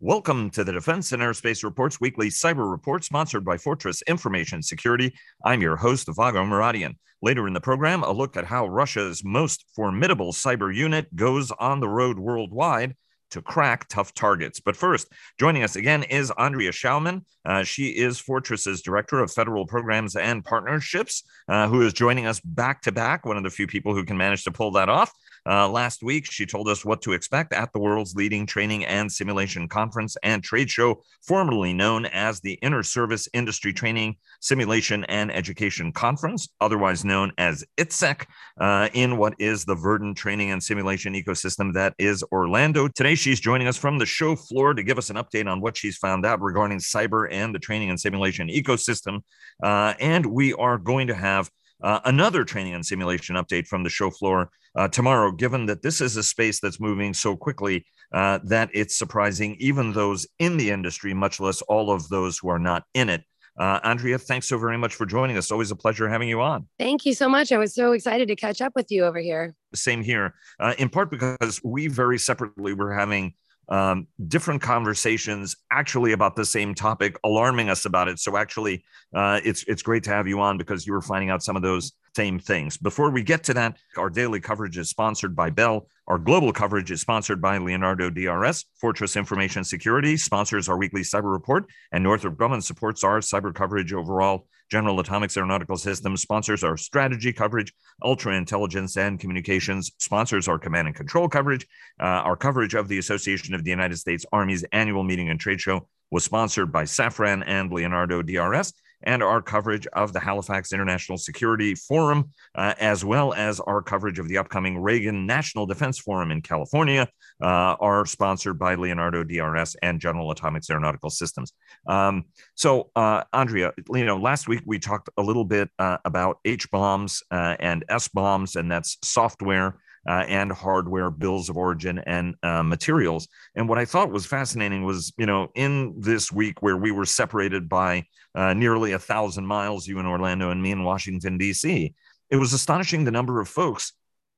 Welcome to the Defense and Aerospace Reports Weekly Cyber Report, sponsored by Fortress Information Security. I'm your host, Vago Muradian. Later in the program, a look at how Russia's most formidable cyber unit goes on the road worldwide to crack tough targets. But first, joining us again is Andrea Schaumann. Uh, she is Fortress's Director of Federal Programs and Partnerships, uh, who is joining us back to back, one of the few people who can manage to pull that off. Uh, last week, she told us what to expect at the world's leading training and simulation conference and trade show, formerly known as the Inter Service Industry Training, Simulation, and Education Conference, otherwise known as ITSEC, uh, in what is the verdant training and simulation ecosystem that is Orlando. Today, she's joining us from the show floor to give us an update on what she's found out regarding cyber and the training and simulation ecosystem. Uh, and we are going to have uh, another training and simulation update from the show floor uh, tomorrow, given that this is a space that's moving so quickly uh, that it's surprising even those in the industry, much less all of those who are not in it. Uh, Andrea, thanks so very much for joining us. Always a pleasure having you on. Thank you so much. I was so excited to catch up with you over here. Same here, uh, in part because we very separately were having um, different conversations actually about the same topic, alarming us about it. So actually, uh, it's it's great to have you on because you were finding out some of those same things. Before we get to that, our daily coverage is sponsored by Bell. Our global coverage is sponsored by Leonardo DRS. Fortress Information Security sponsors our weekly cyber report, and Northrop Grumman supports our cyber coverage overall. General Atomics Aeronautical Systems sponsors our strategy coverage. Ultra Intelligence and Communications sponsors our command and control coverage. Uh, our coverage of the Association of the United States Army's annual meeting and trade show was sponsored by Safran and Leonardo DRS and our coverage of the Halifax International Security Forum, uh, as well as our coverage of the upcoming Reagan National Defense Forum in California, uh, are sponsored by Leonardo DRS and General Atomics Aeronautical Systems. Um, so, uh, Andrea, you know, last week we talked a little bit uh, about H bombs uh, and S bombs, and that's software uh, and hardware bills of origin and uh, materials. And what I thought was fascinating was, you know, in this week where we were separated by uh, nearly a thousand miles, you in Orlando and me in Washington, D.C., it was astonishing the number of folks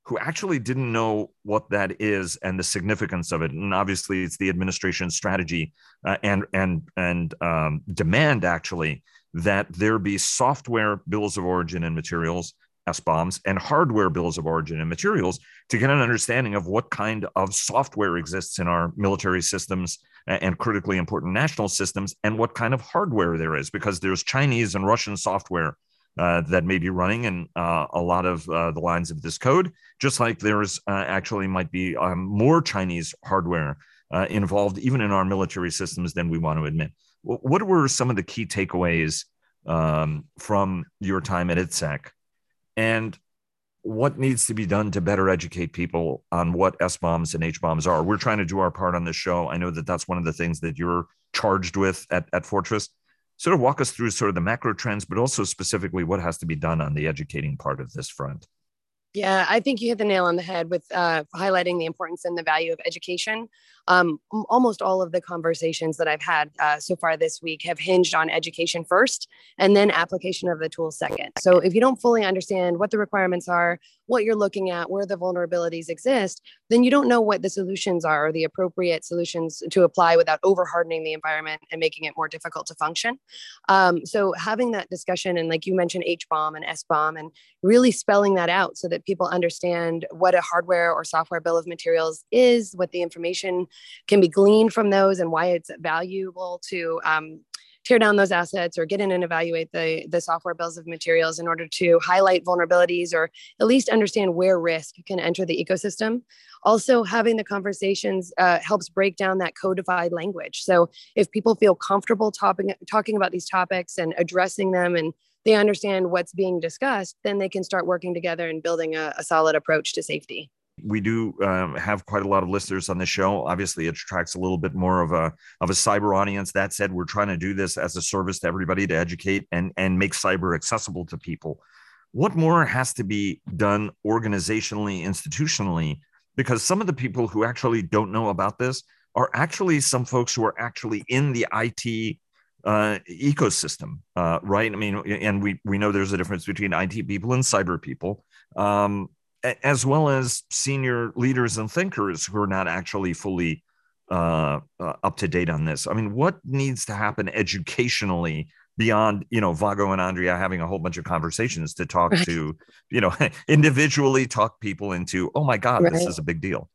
who actually didn't know what that is and the significance of it. And obviously, it's the administration's strategy uh, and and and um, demand actually that there be software bills of origin and materials SBOMs and hardware bills of origin and materials to get an understanding of what kind of software exists in our military systems and critically important national systems and what kind of hardware there is because there's Chinese and Russian software uh, that may be running in uh, a lot of uh, the lines of this code, just like there's uh, actually might be um, more Chinese hardware uh, involved even in our military systems than we want to admit. What were some of the key takeaways um, from your time at ITSEC and what needs to be done to better educate people on what S bombs and H bombs are. We're trying to do our part on this show. I know that that's one of the things that you're charged with at, at Fortress. Sort of walk us through sort of the macro trends, but also specifically what has to be done on the educating part of this front. Yeah, I think you hit the nail on the head with uh, highlighting the importance and the value of education. Um, almost all of the conversations that I've had uh, so far this week have hinged on education first and then application of the tool second. So if you don't fully understand what the requirements are, what you're looking at, where the vulnerabilities exist, then you don't know what the solutions are or the appropriate solutions to apply without over hardening the environment and making it more difficult to function. Um, so having that discussion and like you mentioned H bomb and S bomb and really spelling that out so that people understand what a hardware or software bill of materials is, what the information can be gleaned from those and why it's valuable to um, tear down those assets or get in and evaluate the, the software bills of materials in order to highlight vulnerabilities or at least understand where risk can enter the ecosystem. Also, having the conversations uh, helps break down that codified language. So, if people feel comfortable talking, talking about these topics and addressing them and they understand what's being discussed, then they can start working together and building a, a solid approach to safety we do um, have quite a lot of listeners on the show. Obviously, it attracts a little bit more of a of a cyber audience. That said, we're trying to do this as a service to everybody to educate and and make cyber accessible to people. What more has to be done organizationally, institutionally? Because some of the people who actually don't know about this are actually some folks who are actually in the IT uh, ecosystem, uh, right? I mean, and we we know there's a difference between IT people and cyber people. Um, as well as senior leaders and thinkers who are not actually fully uh, uh, up to date on this. I mean, what needs to happen educationally beyond you know Vago and Andrea having a whole bunch of conversations to talk right. to you know individually talk people into oh my god right. this is a big deal.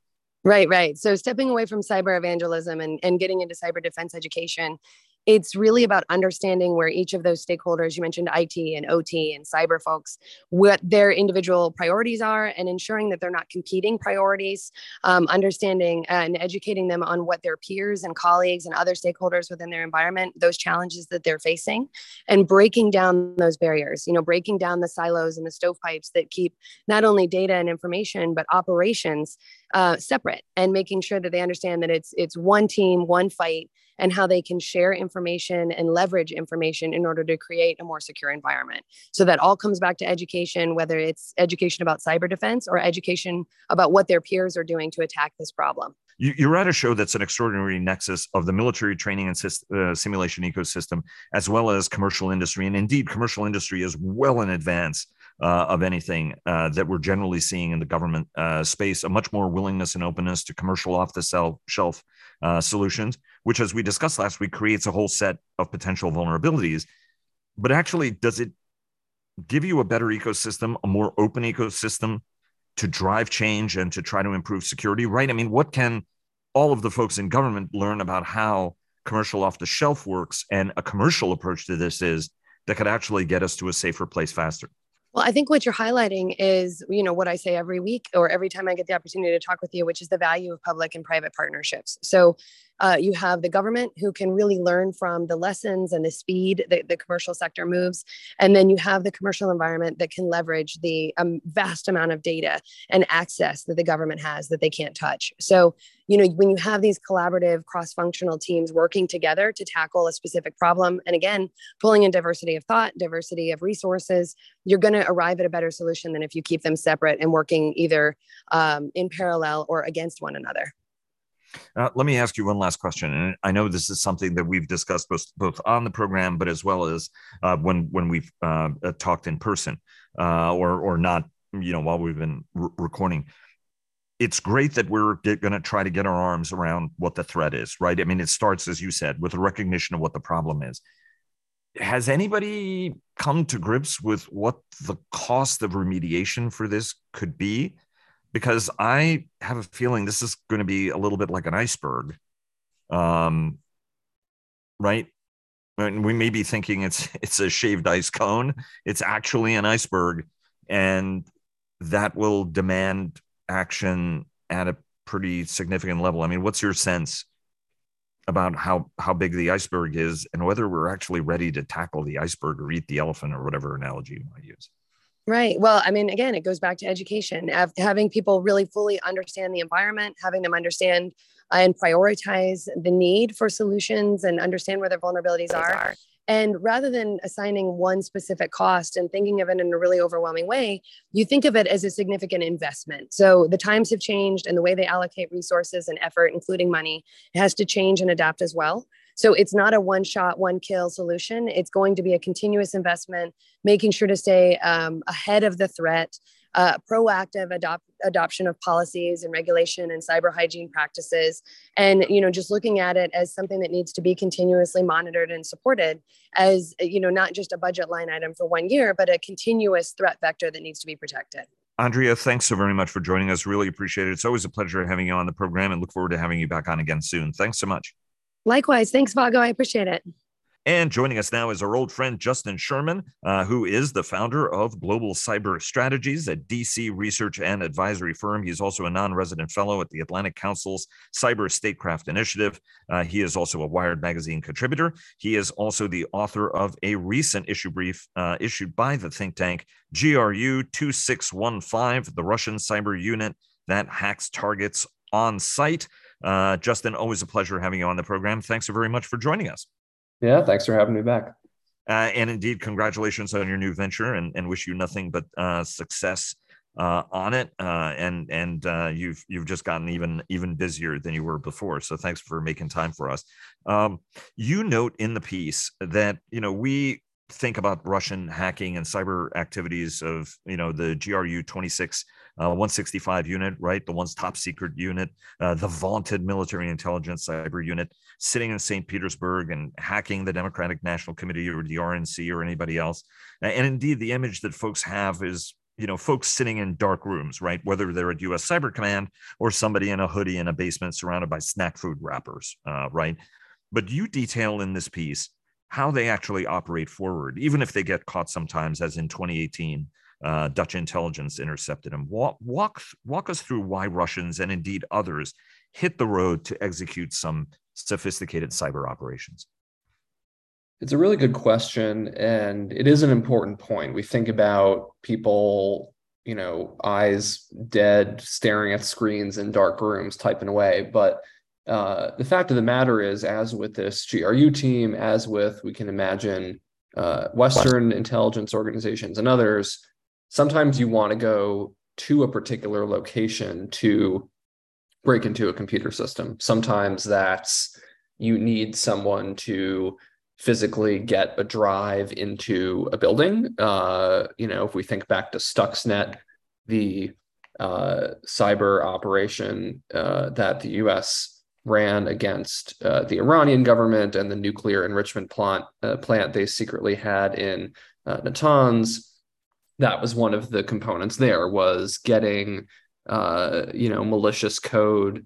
Right, right. So stepping away from cyber evangelism and, and getting into cyber defense education it's really about understanding where each of those stakeholders you mentioned IT and OT and cyber folks what their individual priorities are and ensuring that they're not competing priorities um, understanding and educating them on what their peers and colleagues and other stakeholders within their environment those challenges that they're facing and breaking down those barriers you know breaking down the silos and the stovepipes that keep not only data and information but operations uh, separate and making sure that they understand that it's it's one team one fight and how they can share information and leverage information in order to create a more secure environment. So that all comes back to education, whether it's education about cyber defense or education about what their peers are doing to attack this problem. You're at a show that's an extraordinary nexus of the military training and uh, simulation ecosystem, as well as commercial industry. And indeed, commercial industry is well in advance uh, of anything uh, that we're generally seeing in the government uh, space, a much more willingness and openness to commercial off the shelf uh, solutions, which, as we discussed last week, creates a whole set of potential vulnerabilities. But actually, does it give you a better ecosystem, a more open ecosystem to drive change and to try to improve security? Right. I mean, what can all of the folks in government learn about how commercial off the shelf works and a commercial approach to this is that could actually get us to a safer place faster? Well, I think what you're highlighting is, you know, what I say every week or every time I get the opportunity to talk with you, which is the value of public and private partnerships. So uh, you have the government who can really learn from the lessons and the speed that the commercial sector moves. And then you have the commercial environment that can leverage the um, vast amount of data and access that the government has that they can't touch. So, you know, when you have these collaborative cross functional teams working together to tackle a specific problem, and again, pulling in diversity of thought, diversity of resources, you're going to arrive at a better solution than if you keep them separate and working either um, in parallel or against one another. Uh, let me ask you one last question, and I know this is something that we've discussed both both on the program, but as well as uh, when when we've uh, talked in person uh, or or not, you know, while we've been re- recording. It's great that we're going to try to get our arms around what the threat is, right? I mean, it starts, as you said, with a recognition of what the problem is. Has anybody come to grips with what the cost of remediation for this could be? Because I have a feeling this is going to be a little bit like an iceberg. Um, right? And we may be thinking it's it's a shaved ice cone. It's actually an iceberg, and that will demand action at a pretty significant level. I mean, what's your sense about how how big the iceberg is, and whether we're actually ready to tackle the iceberg or eat the elephant, or whatever analogy you might use? Right. Well, I mean, again, it goes back to education, having people really fully understand the environment, having them understand uh, and prioritize the need for solutions and understand where their vulnerabilities are. And rather than assigning one specific cost and thinking of it in a really overwhelming way, you think of it as a significant investment. So the times have changed and the way they allocate resources and effort, including money, has to change and adapt as well. So it's not a one shot, one kill solution. It's going to be a continuous investment, making sure to stay um, ahead of the threat, uh, proactive adopt, adoption of policies and regulation and cyber hygiene practices. And you know just looking at it as something that needs to be continuously monitored and supported as you know not just a budget line item for one year but a continuous threat vector that needs to be protected. Andrea thanks so very much for joining us. Really appreciate it. It's always a pleasure having you on the program and look forward to having you back on again soon. Thanks so much Likewise. Thanks, Vago. I appreciate it. And joining us now is our old friend Justin Sherman, uh, who is the founder of Global Cyber Strategies, a DC research and advisory firm. He's also a non resident fellow at the Atlantic Council's Cyber Statecraft Initiative. Uh, he is also a Wired Magazine contributor. He is also the author of a recent issue brief uh, issued by the think tank GRU 2615, the Russian cyber unit that hacks targets on site. Uh, Justin, always a pleasure having you on the program. Thanks so very much for joining us. Yeah, thanks for having me back. Uh, and indeed, congratulations on your new venture, and, and wish you nothing but uh, success uh, on it. Uh, and and uh, you've you've just gotten even even busier than you were before. So thanks for making time for us. Um, you note in the piece that you know we think about Russian hacking and cyber activities of you know the GRU 26 uh, 165 unit, right? The one's top secret unit, uh, the vaunted military intelligence cyber unit sitting in St. Petersburg and hacking the Democratic National Committee or the RNC or anybody else. And indeed, the image that folks have is you know folks sitting in dark rooms right whether they're at us cyber command or somebody in a hoodie in a basement surrounded by snack food wrappers uh, right but you detail in this piece how they actually operate forward even if they get caught sometimes as in 2018 uh, Dutch intelligence intercepted him. Walk, walk, walk us through why Russians and indeed others hit the road to execute some sophisticated cyber operations. It's a really good question, and it is an important point. We think about people, you know, eyes dead, staring at screens in dark rooms, typing away. But uh, the fact of the matter is, as with this GRU team, as with we can imagine uh, Western intelligence organizations and others, sometimes you want to go to a particular location to break into a computer system. Sometimes that's you need someone to physically get a drive into a building. Uh, you know, if we think back to Stuxnet, the uh, cyber operation uh, that the U.S. ran against uh, the Iranian government and the nuclear enrichment plant uh, plant they secretly had in uh, Natanz. That was one of the components there was getting uh, you know malicious code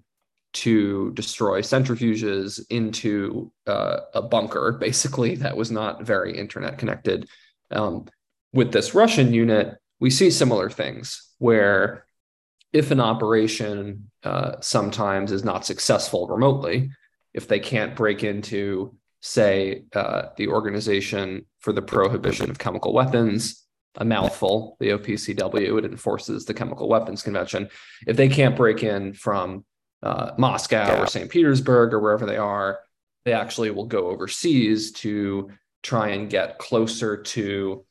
to destroy centrifuges into uh, a bunker basically that was not very internet connected. Um, with this russian unit we see similar things where if an operation uh, sometimes is not successful remotely if they can't break into say uh, the organization for the prohibition of chemical weapons a mouthful, the OPCW. It enforces the Chemical Weapons Convention. If they can't break in from uh, Moscow yeah. or St. Petersburg or wherever they are, they actually will go overseas to try and get closer to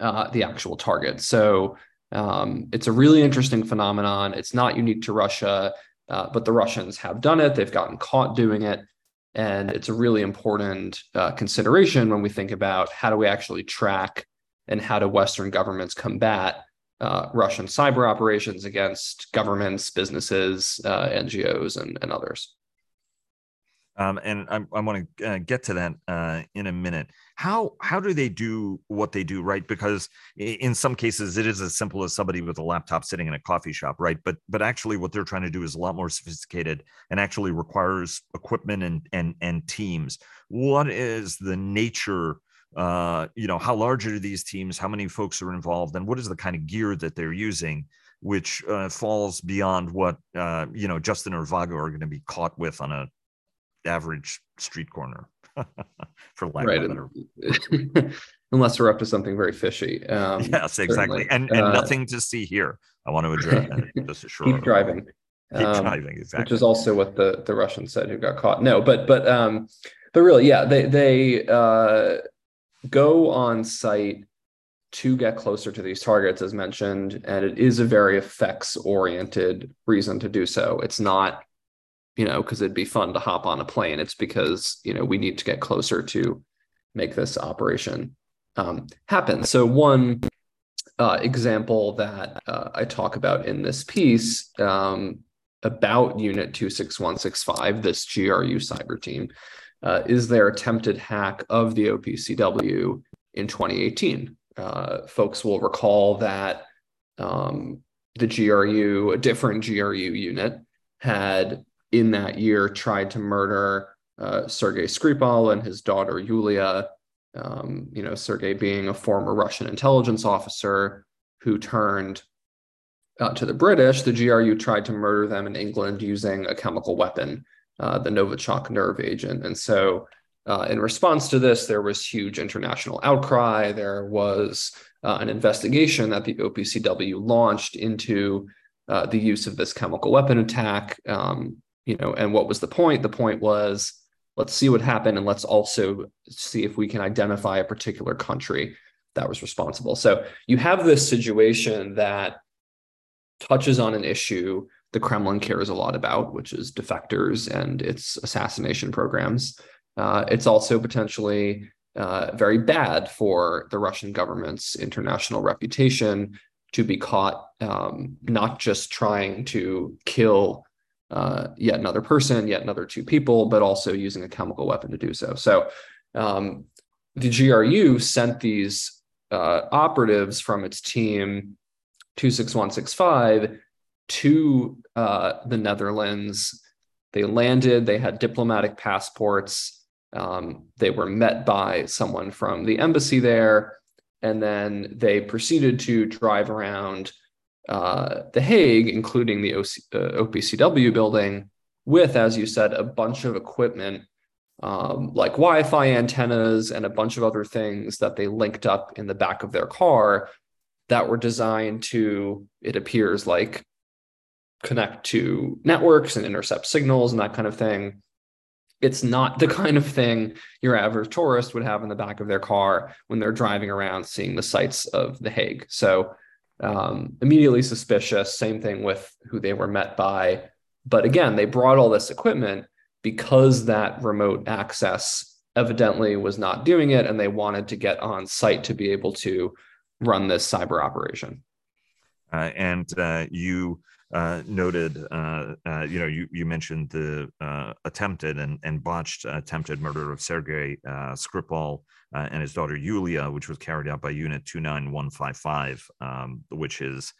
uh, the actual target. So um, it's a really interesting phenomenon. It's not unique to Russia, uh, but the Russians have done it. They've gotten caught doing it. And it's a really important uh, consideration when we think about how do we actually track and how do Western governments combat uh, Russian cyber operations against governments, businesses, uh, NGOs, and, and others. Um, and I, I want to get to that uh, in a minute. How how do they do what they do, right? Because in some cases, it is as simple as somebody with a laptop sitting in a coffee shop, right? But but actually, what they're trying to do is a lot more sophisticated and actually requires equipment and and and teams. What is the nature uh, you know, how large are these teams? How many folks are involved? And what is the kind of gear that they're using, which uh, falls beyond what, uh, you know, Justin or Vago are going to be caught with on a average street corner, for lack right. of better. Unless we're up to something very fishy. Um, yes, exactly. Certainly. And, and uh, nothing to see here. I want to address this sure. Keep driving. Keep um, driving, exactly. Which is also what the, the Russians said who got caught. No, but, but, um, but really, yeah, they, they, uh, go on site to get closer to these targets, as mentioned, and it is a very effects oriented reason to do so. It's not, you know, because it'd be fun to hop on a plane. It's because, you know, we need to get closer to make this operation um, happen. So, one uh, example that uh, I talk about in this piece um, about Unit 26165, this GRU cyber team, uh, is their attempted hack of the OPCW in 2018. Uh, folks will recall that um, the GRU, a different GRU unit, had in that year tried to murder uh, Sergei Skripal and his daughter Yulia. Um, you know, Sergei being a former Russian intelligence officer who turned uh, to the British. The GRU tried to murder them in England using a chemical weapon uh, the Novichok nerve agent. And so, uh, in response to this, there was huge international outcry. There was uh, an investigation that the OPCW launched into uh, the use of this chemical weapon attack. Um, you know, and what was the point? The point was let's see what happened, and let's also see if we can identify a particular country that was responsible. So you have this situation that touches on an issue the Kremlin cares a lot about, which is defectors and its assassination programs. Uh, it's also potentially uh, very bad for the Russian government's international reputation to be caught um, not just trying to kill uh, yet another person, yet another two people, but also using a chemical weapon to do so. So um, the GRU sent these uh, operatives from its team 26165 to uh, the Netherlands. They landed, they had diplomatic passports. Um, they were met by someone from the embassy there, and then they proceeded to drive around uh, The Hague, including the OC, uh, OPCW building, with, as you said, a bunch of equipment um, like Wi Fi antennas and a bunch of other things that they linked up in the back of their car that were designed to, it appears like, connect to networks and intercept signals and that kind of thing it's not the kind of thing your average tourist would have in the back of their car when they're driving around seeing the sights of The Hague. So, um, immediately suspicious. Same thing with who they were met by. But again, they brought all this equipment because that remote access evidently was not doing it, and they wanted to get on site to be able to run this cyber operation. Uh, and uh, you uh, noted, uh, uh, you know, you, you mentioned the uh, attempted and, and botched attempted murder of Sergei Skripal and his daughter Yulia, which was carried out by Unit 29155, um, which is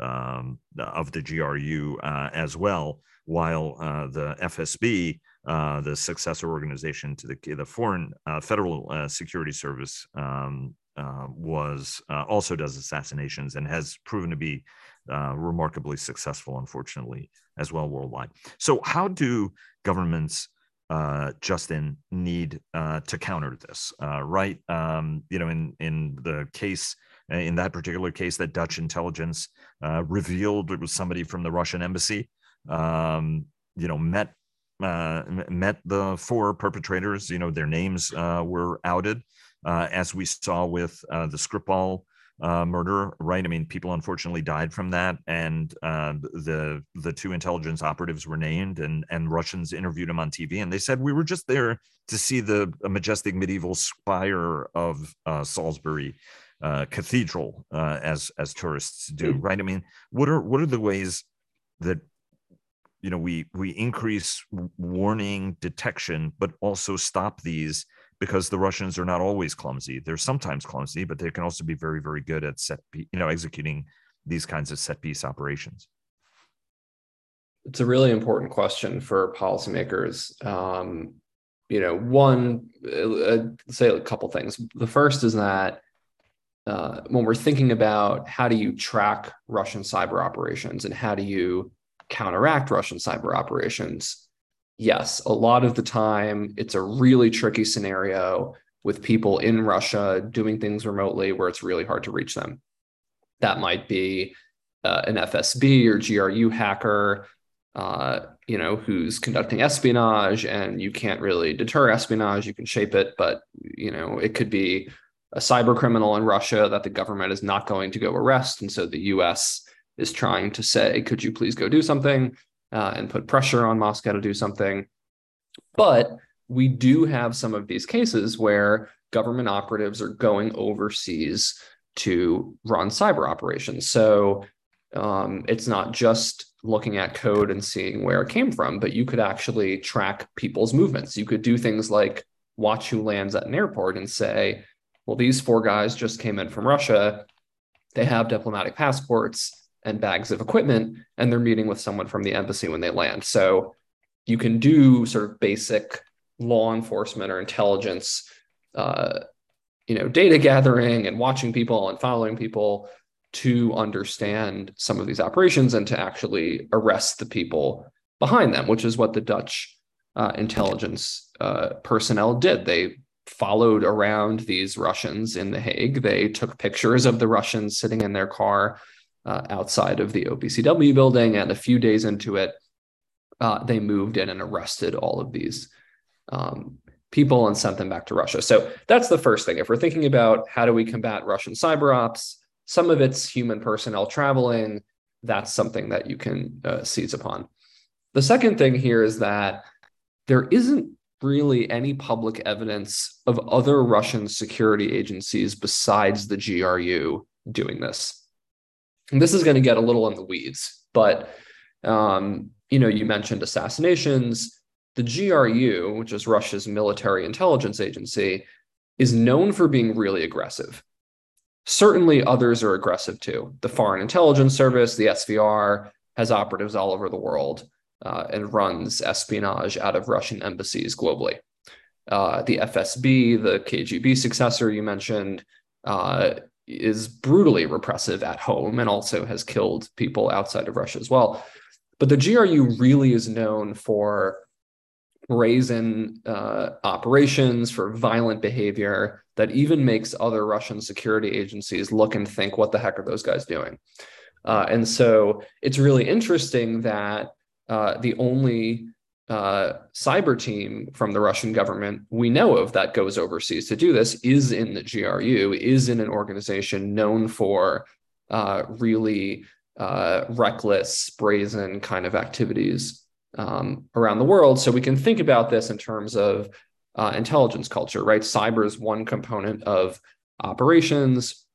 um, of the GRU as well, while the FSB, the successor organization to the, the Foreign Federal Security Service, um, uh, was uh, also does assassinations and has proven to be uh, remarkably successful, unfortunately, as well worldwide. So, how do governments, uh, Justin, need uh, to counter this? right, um, you know, in in the case. In that particular case, that Dutch intelligence revealed it was somebody from the Russian embassy. Um, you know, met met the four perpetrators. You know, their names were outed uh, as we saw with uh, the Skripal uh, murder, right? I mean, people unfortunately died from that, and uh, the the two intelligence operatives were named, and and Russians interviewed them on TV, and they said we were just there to see the majestic medieval spire of uh, Salisbury uh, Cathedral, as as tourists do, mm. right? I mean, what are what are the ways that you know we we increase warning detection, but also stop these because the Russians are not always clumsy. They're sometimes clumsy, but they can also be very, very good at set, you know, executing these kinds of set piece operations. It's a really important question for policymakers. Um, you know, one, uh, say a couple things. The first is that uh, when we're thinking about how do you track Russian cyber operations and how do you counteract Russian cyber operations, yes, a lot of the time it's a really tricky scenario with people in Russia doing things remotely where it's really hard to reach them. That might be uh, an FSB or GRU hacker, uh, you know, who's conducting espionage, and you can't really deter espionage. You can shape it, but you know, it could be a cyber criminal in Russia that the government is not going to go arrest, and so the U.S. is trying to say, "Could you please go do something?" Uh, and put pressure on Moscow to do something. But we do have some of these cases where government operatives are going overseas to run cyber operations. So um, it's not just looking at code and seeing where it came from, but you could actually track people's movements. You could do things like watch who lands at an airport and say, well, these four guys just came in from Russia. They have diplomatic passports and bags of equipment, and they're meeting with someone from the embassy when they land. So you can do sort of basic law enforcement or intelligence, uh, you know, data gathering and watching people and following people to understand some of these operations and to actually arrest the people behind them, which is what the Dutch uh, intelligence uh, personnel did. They followed around these Russians in The Hague. They took pictures of the Russians sitting in their car uh, outside of the OPCW building. And a few days into it, uh, they moved in and arrested all of these um, people and sent them back to Russia. So that's the first thing. If we're thinking about how do we combat Russian cyber ops, some of it's human personnel traveling. That's something that you can uh, seize upon. The second thing here is that there isn't really any public evidence of other Russian security agencies besides the GRU doing this. And this is going to get a little in the weeds, but um, you know, you mentioned assassinations. The GRU, which is Russia's military intelligence agency, is known for being really aggressive. Certainly, others are aggressive too. The Foreign Intelligence Service, the SVR, has operatives all over the world uh, and runs espionage out of Russian embassies globally. Uh, the FSB, the KGB successor you mentioned, uh, is brutally repressive at home and also has killed people outside of Russia as well. But the GRU really is known for brazen uh, operations, for violent behavior that even makes other Russian security agencies look and think, what the heck are those guys doing? Uh, and so it's really interesting that uh, the only uh, cyber team from the Russian government we know of that goes overseas to do this is in the GRU, is in an organization known for uh, really uh, reckless, brazen kind of activities um, around the world. So we can think about this in terms of uh, intelligence culture, right? Cyber is one component of operations.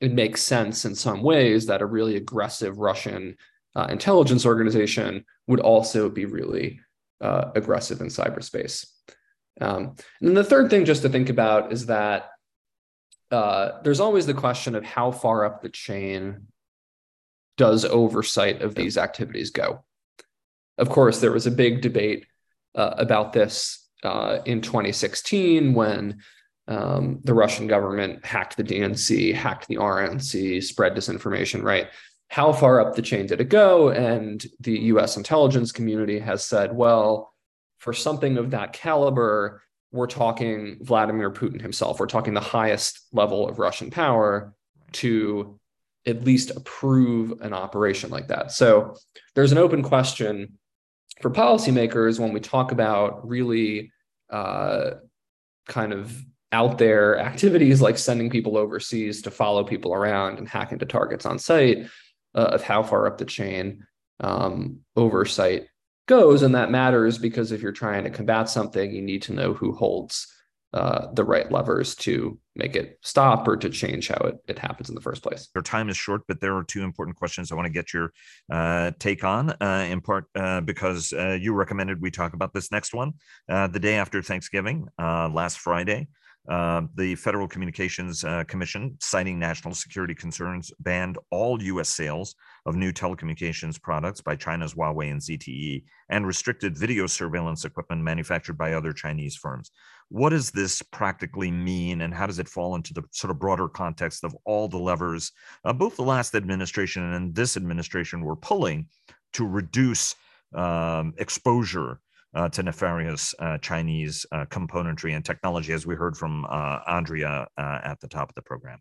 It makes sense in some ways that a really aggressive Russian uh, intelligence organization would also be really uh, aggressive in cyberspace. Um, and then the third thing just to think about is that uh, there's always the question of how far up the chain does oversight of these activities go. Of course, there was a big debate uh, about this uh, in 2016 when um, the Russian government hacked the DNC, hacked the RNC, spread disinformation, right? How far up the chain did it go? And the US intelligence community has said, well, for something of that caliber, we're talking Vladimir Putin himself. We're talking the highest level of Russian power to at least approve an operation like that. So there's an open question for policymakers when we talk about really uh, kind of out there activities like sending people overseas to follow people around and hack into targets on site uh, of how far up the chain um, oversight goes. And that matters because if you're trying to combat something, you need to know who holds uh, the right levers to make it stop or to change how it, it happens in the first place. Our time is short, but there are two important questions I want to get your uh, take on, uh, in part uh, because uh, you recommended we talk about this next one uh, the day after Thanksgiving, last Friday. Uh, the Federal Communications uh, Commission, citing national security concerns, banned all U.S. sales of new telecommunications products by China's Huawei and ZTE and restricted video surveillance equipment manufactured by other Chinese firms. What does this practically mean, and how does it fall into the sort of broader context of all the levers uh, both the last administration and this administration were pulling to reduce um, exposure uh, to nefarious uh, Chinese uh, componentry and technology, as we heard from uh, Andrea uh, at the top of the program.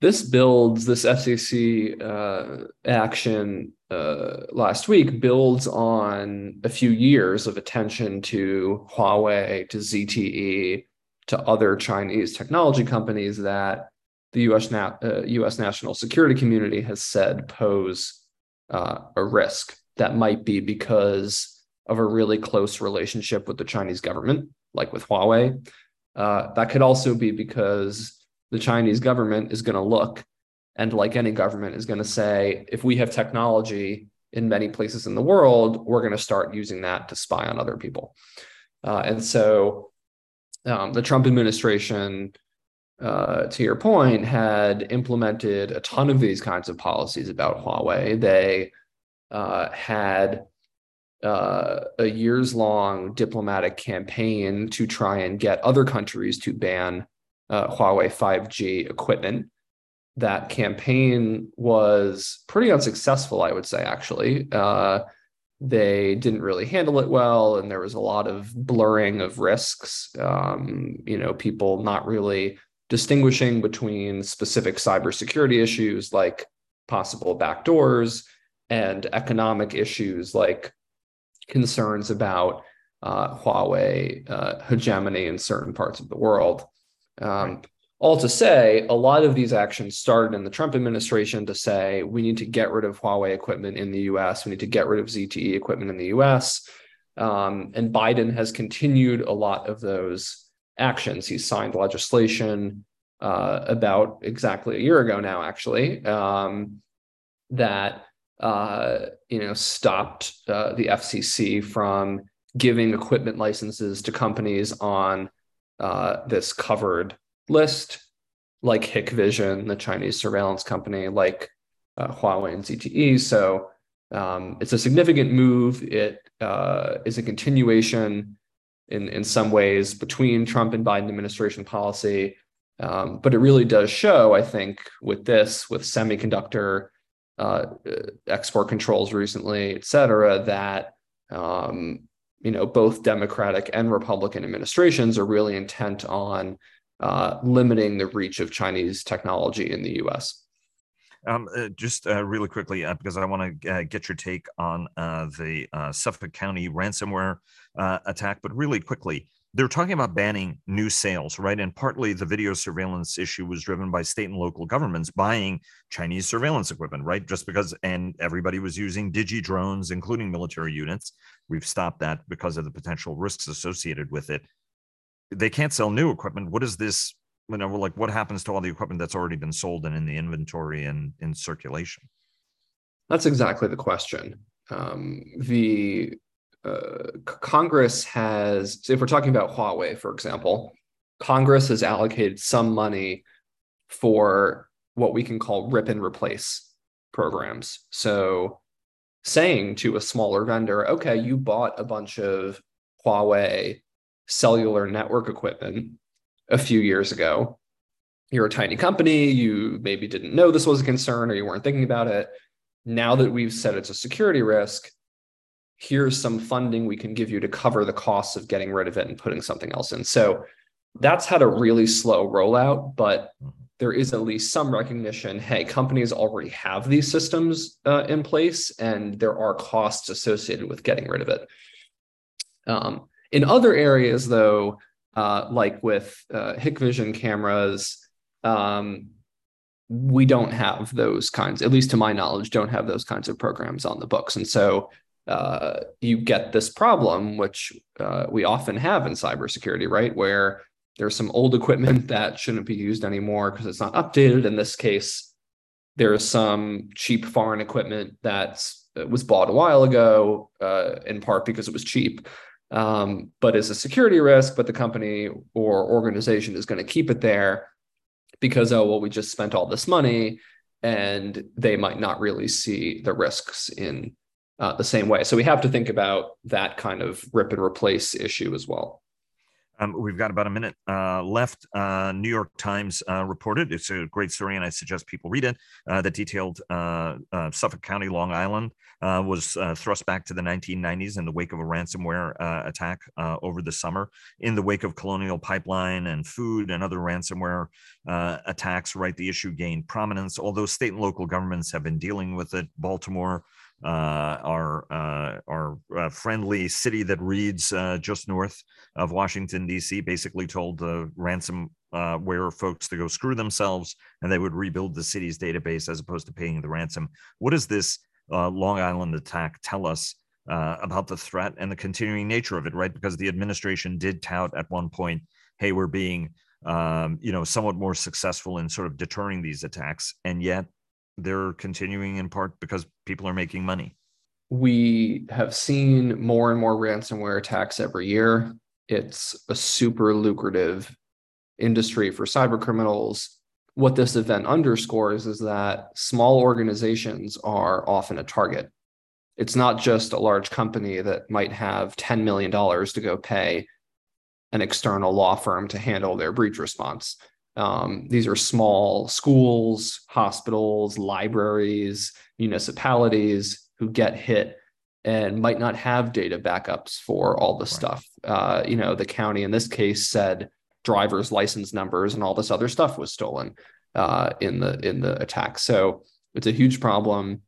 This builds, this FCC uh, action last week builds on a few years of attention to Huawei, to ZTE, to other Chinese technology companies that the US, na- US national security community has said pose a risk that might be because of a really close relationship with the Chinese government, like with Huawei. Uh, that could also be because the Chinese government is going to look, and like any government, is going to say, if we have technology in many places in the world, we're going to start using that to spy on other people. Uh, and so um, the Trump administration, uh, to your point, had implemented a ton of these kinds of policies about Huawei. They uh, had uh, a years long diplomatic campaign to try and get other countries to ban uh, Huawei 5G equipment. That campaign was pretty unsuccessful, I would say, actually. Uh, they didn't really handle it well, and there was a lot of blurring of risks. Um, you know, people not really distinguishing between specific cybersecurity issues like possible backdoors and economic issues like concerns about uh, Huawei uh, hegemony in certain parts of the world. Um. All to say, a lot of these actions started in the Trump administration to say we need to get rid of Huawei equipment in the US, we need to get rid of ZTE equipment in the US. Um, and Biden has continued a lot of those actions. He's signed legislation uh, about exactly a year ago now, actually, um, that uh, you know stopped uh, the FCC from giving equipment licenses to companies on uh, this covered list, like Hikvision, the Chinese surveillance company, like uh, Huawei and ZTE. So um, it's a significant move. It uh, is a continuation in in some ways between Trump and Biden administration policy. Um, but it really does show, I think, with this, with semiconductor uh, export controls recently, et cetera, that um, you know both Democratic and Republican administrations are really intent on uh, limiting the reach of Chinese technology in the U.S. Um, uh, just uh, really quickly, uh, because I want to uh, get your take on uh, the uh, Suffolk County ransomware attack, but really quickly, they're talking about banning new sales, right? And partly the video surveillance issue was driven by state and local governments buying Chinese surveillance equipment, right? Just because, and everybody was using DJI drones, including military units. We've stopped that because of the potential risks associated with it. They can't sell new equipment. What is this? You know, like what happens to all the equipment that's already been sold and in the inventory and in circulation? That's exactly the question. Um, the uh, Congress has, so if we're talking about Huawei, for example, Congress has allocated some money for what we can call rip and replace programs. So saying to a smaller vendor, okay, you bought a bunch of Huawei cellular network equipment a few years ago. You're a tiny company, you maybe didn't know this was a concern or you weren't thinking about it. Now that we've said it's a security risk, here's some funding we can give you to cover the costs of getting rid of it and putting something else in. So that's had a really slow rollout, but there is at least some recognition hey, companies already have these systems uh, in place, and there are costs associated with getting rid of it. Um, in other areas, though, uh, like with uh, Hikvision cameras, um, we don't have those kinds, at least to my knowledge, don't have those kinds of programs on the books. And so uh, you get this problem, which uh, we often have in cybersecurity, right? Where there's some old equipment that shouldn't be used anymore because it's not updated. In this case, there's some cheap foreign equipment that uh, was bought a while ago, uh, in part because it was cheap, um, but is a security risk. But the company or organization is going to keep it there because, oh, well, we just spent all this money and they might not really see the risks in uh, the same way. So we have to think about that kind of rip and replace issue as well. Um, we've got about a minute uh, left. Uh, New York Times uh, reported it's a great story, and I suggest people read it. Uh, that detailed uh, uh, Suffolk County, Long Island, was thrust back to the 1990s in the wake of a ransomware attack over the summer. In the wake of Colonial Pipeline and food and other ransomware attacks, right, the issue gained prominence. Although state and local governments have been dealing with it, Baltimore our uh, our uh, friendly city that reads just north of Washington D.C. basically told the ransomware folks to go screw themselves, and they would rebuild the city's database as opposed to paying the ransom. What does this Long Island attack tell us uh, about the threat and the continuing nature of it, right? Because the administration did tout at one point, hey, we're being, um, you know, somewhat more successful in sort of deterring these attacks. And yet they're continuing in part because people are making money. We have seen more and more ransomware attacks every year. It's a super lucrative industry for cyber criminals. What this event underscores is that small organizations are often a target. It's not just a large company that might have $10 million to go pay an external law firm to handle their breach response. Um, these are small schools, hospitals, libraries, municipalities who get hit and might not have data backups for all the right. stuff. Uh, you know, the county in this case said driver's license numbers and all this other stuff was stolen uh, in the in the attack. So it's a huge problem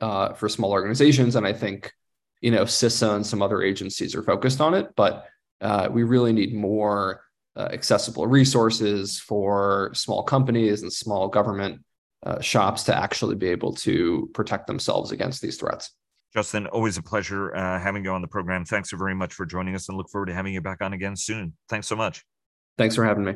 uh, for small organizations, and I think you know CISA and some other agencies are focused on it, but uh, we really need more uh, accessible resources for small companies and small government uh, shops to actually be able to protect themselves against these threats. Justin, always a pleasure uh, having you on the program. Thanks so very much for joining us and look forward to having you back on again soon. Thanks so much. Thanks for having me.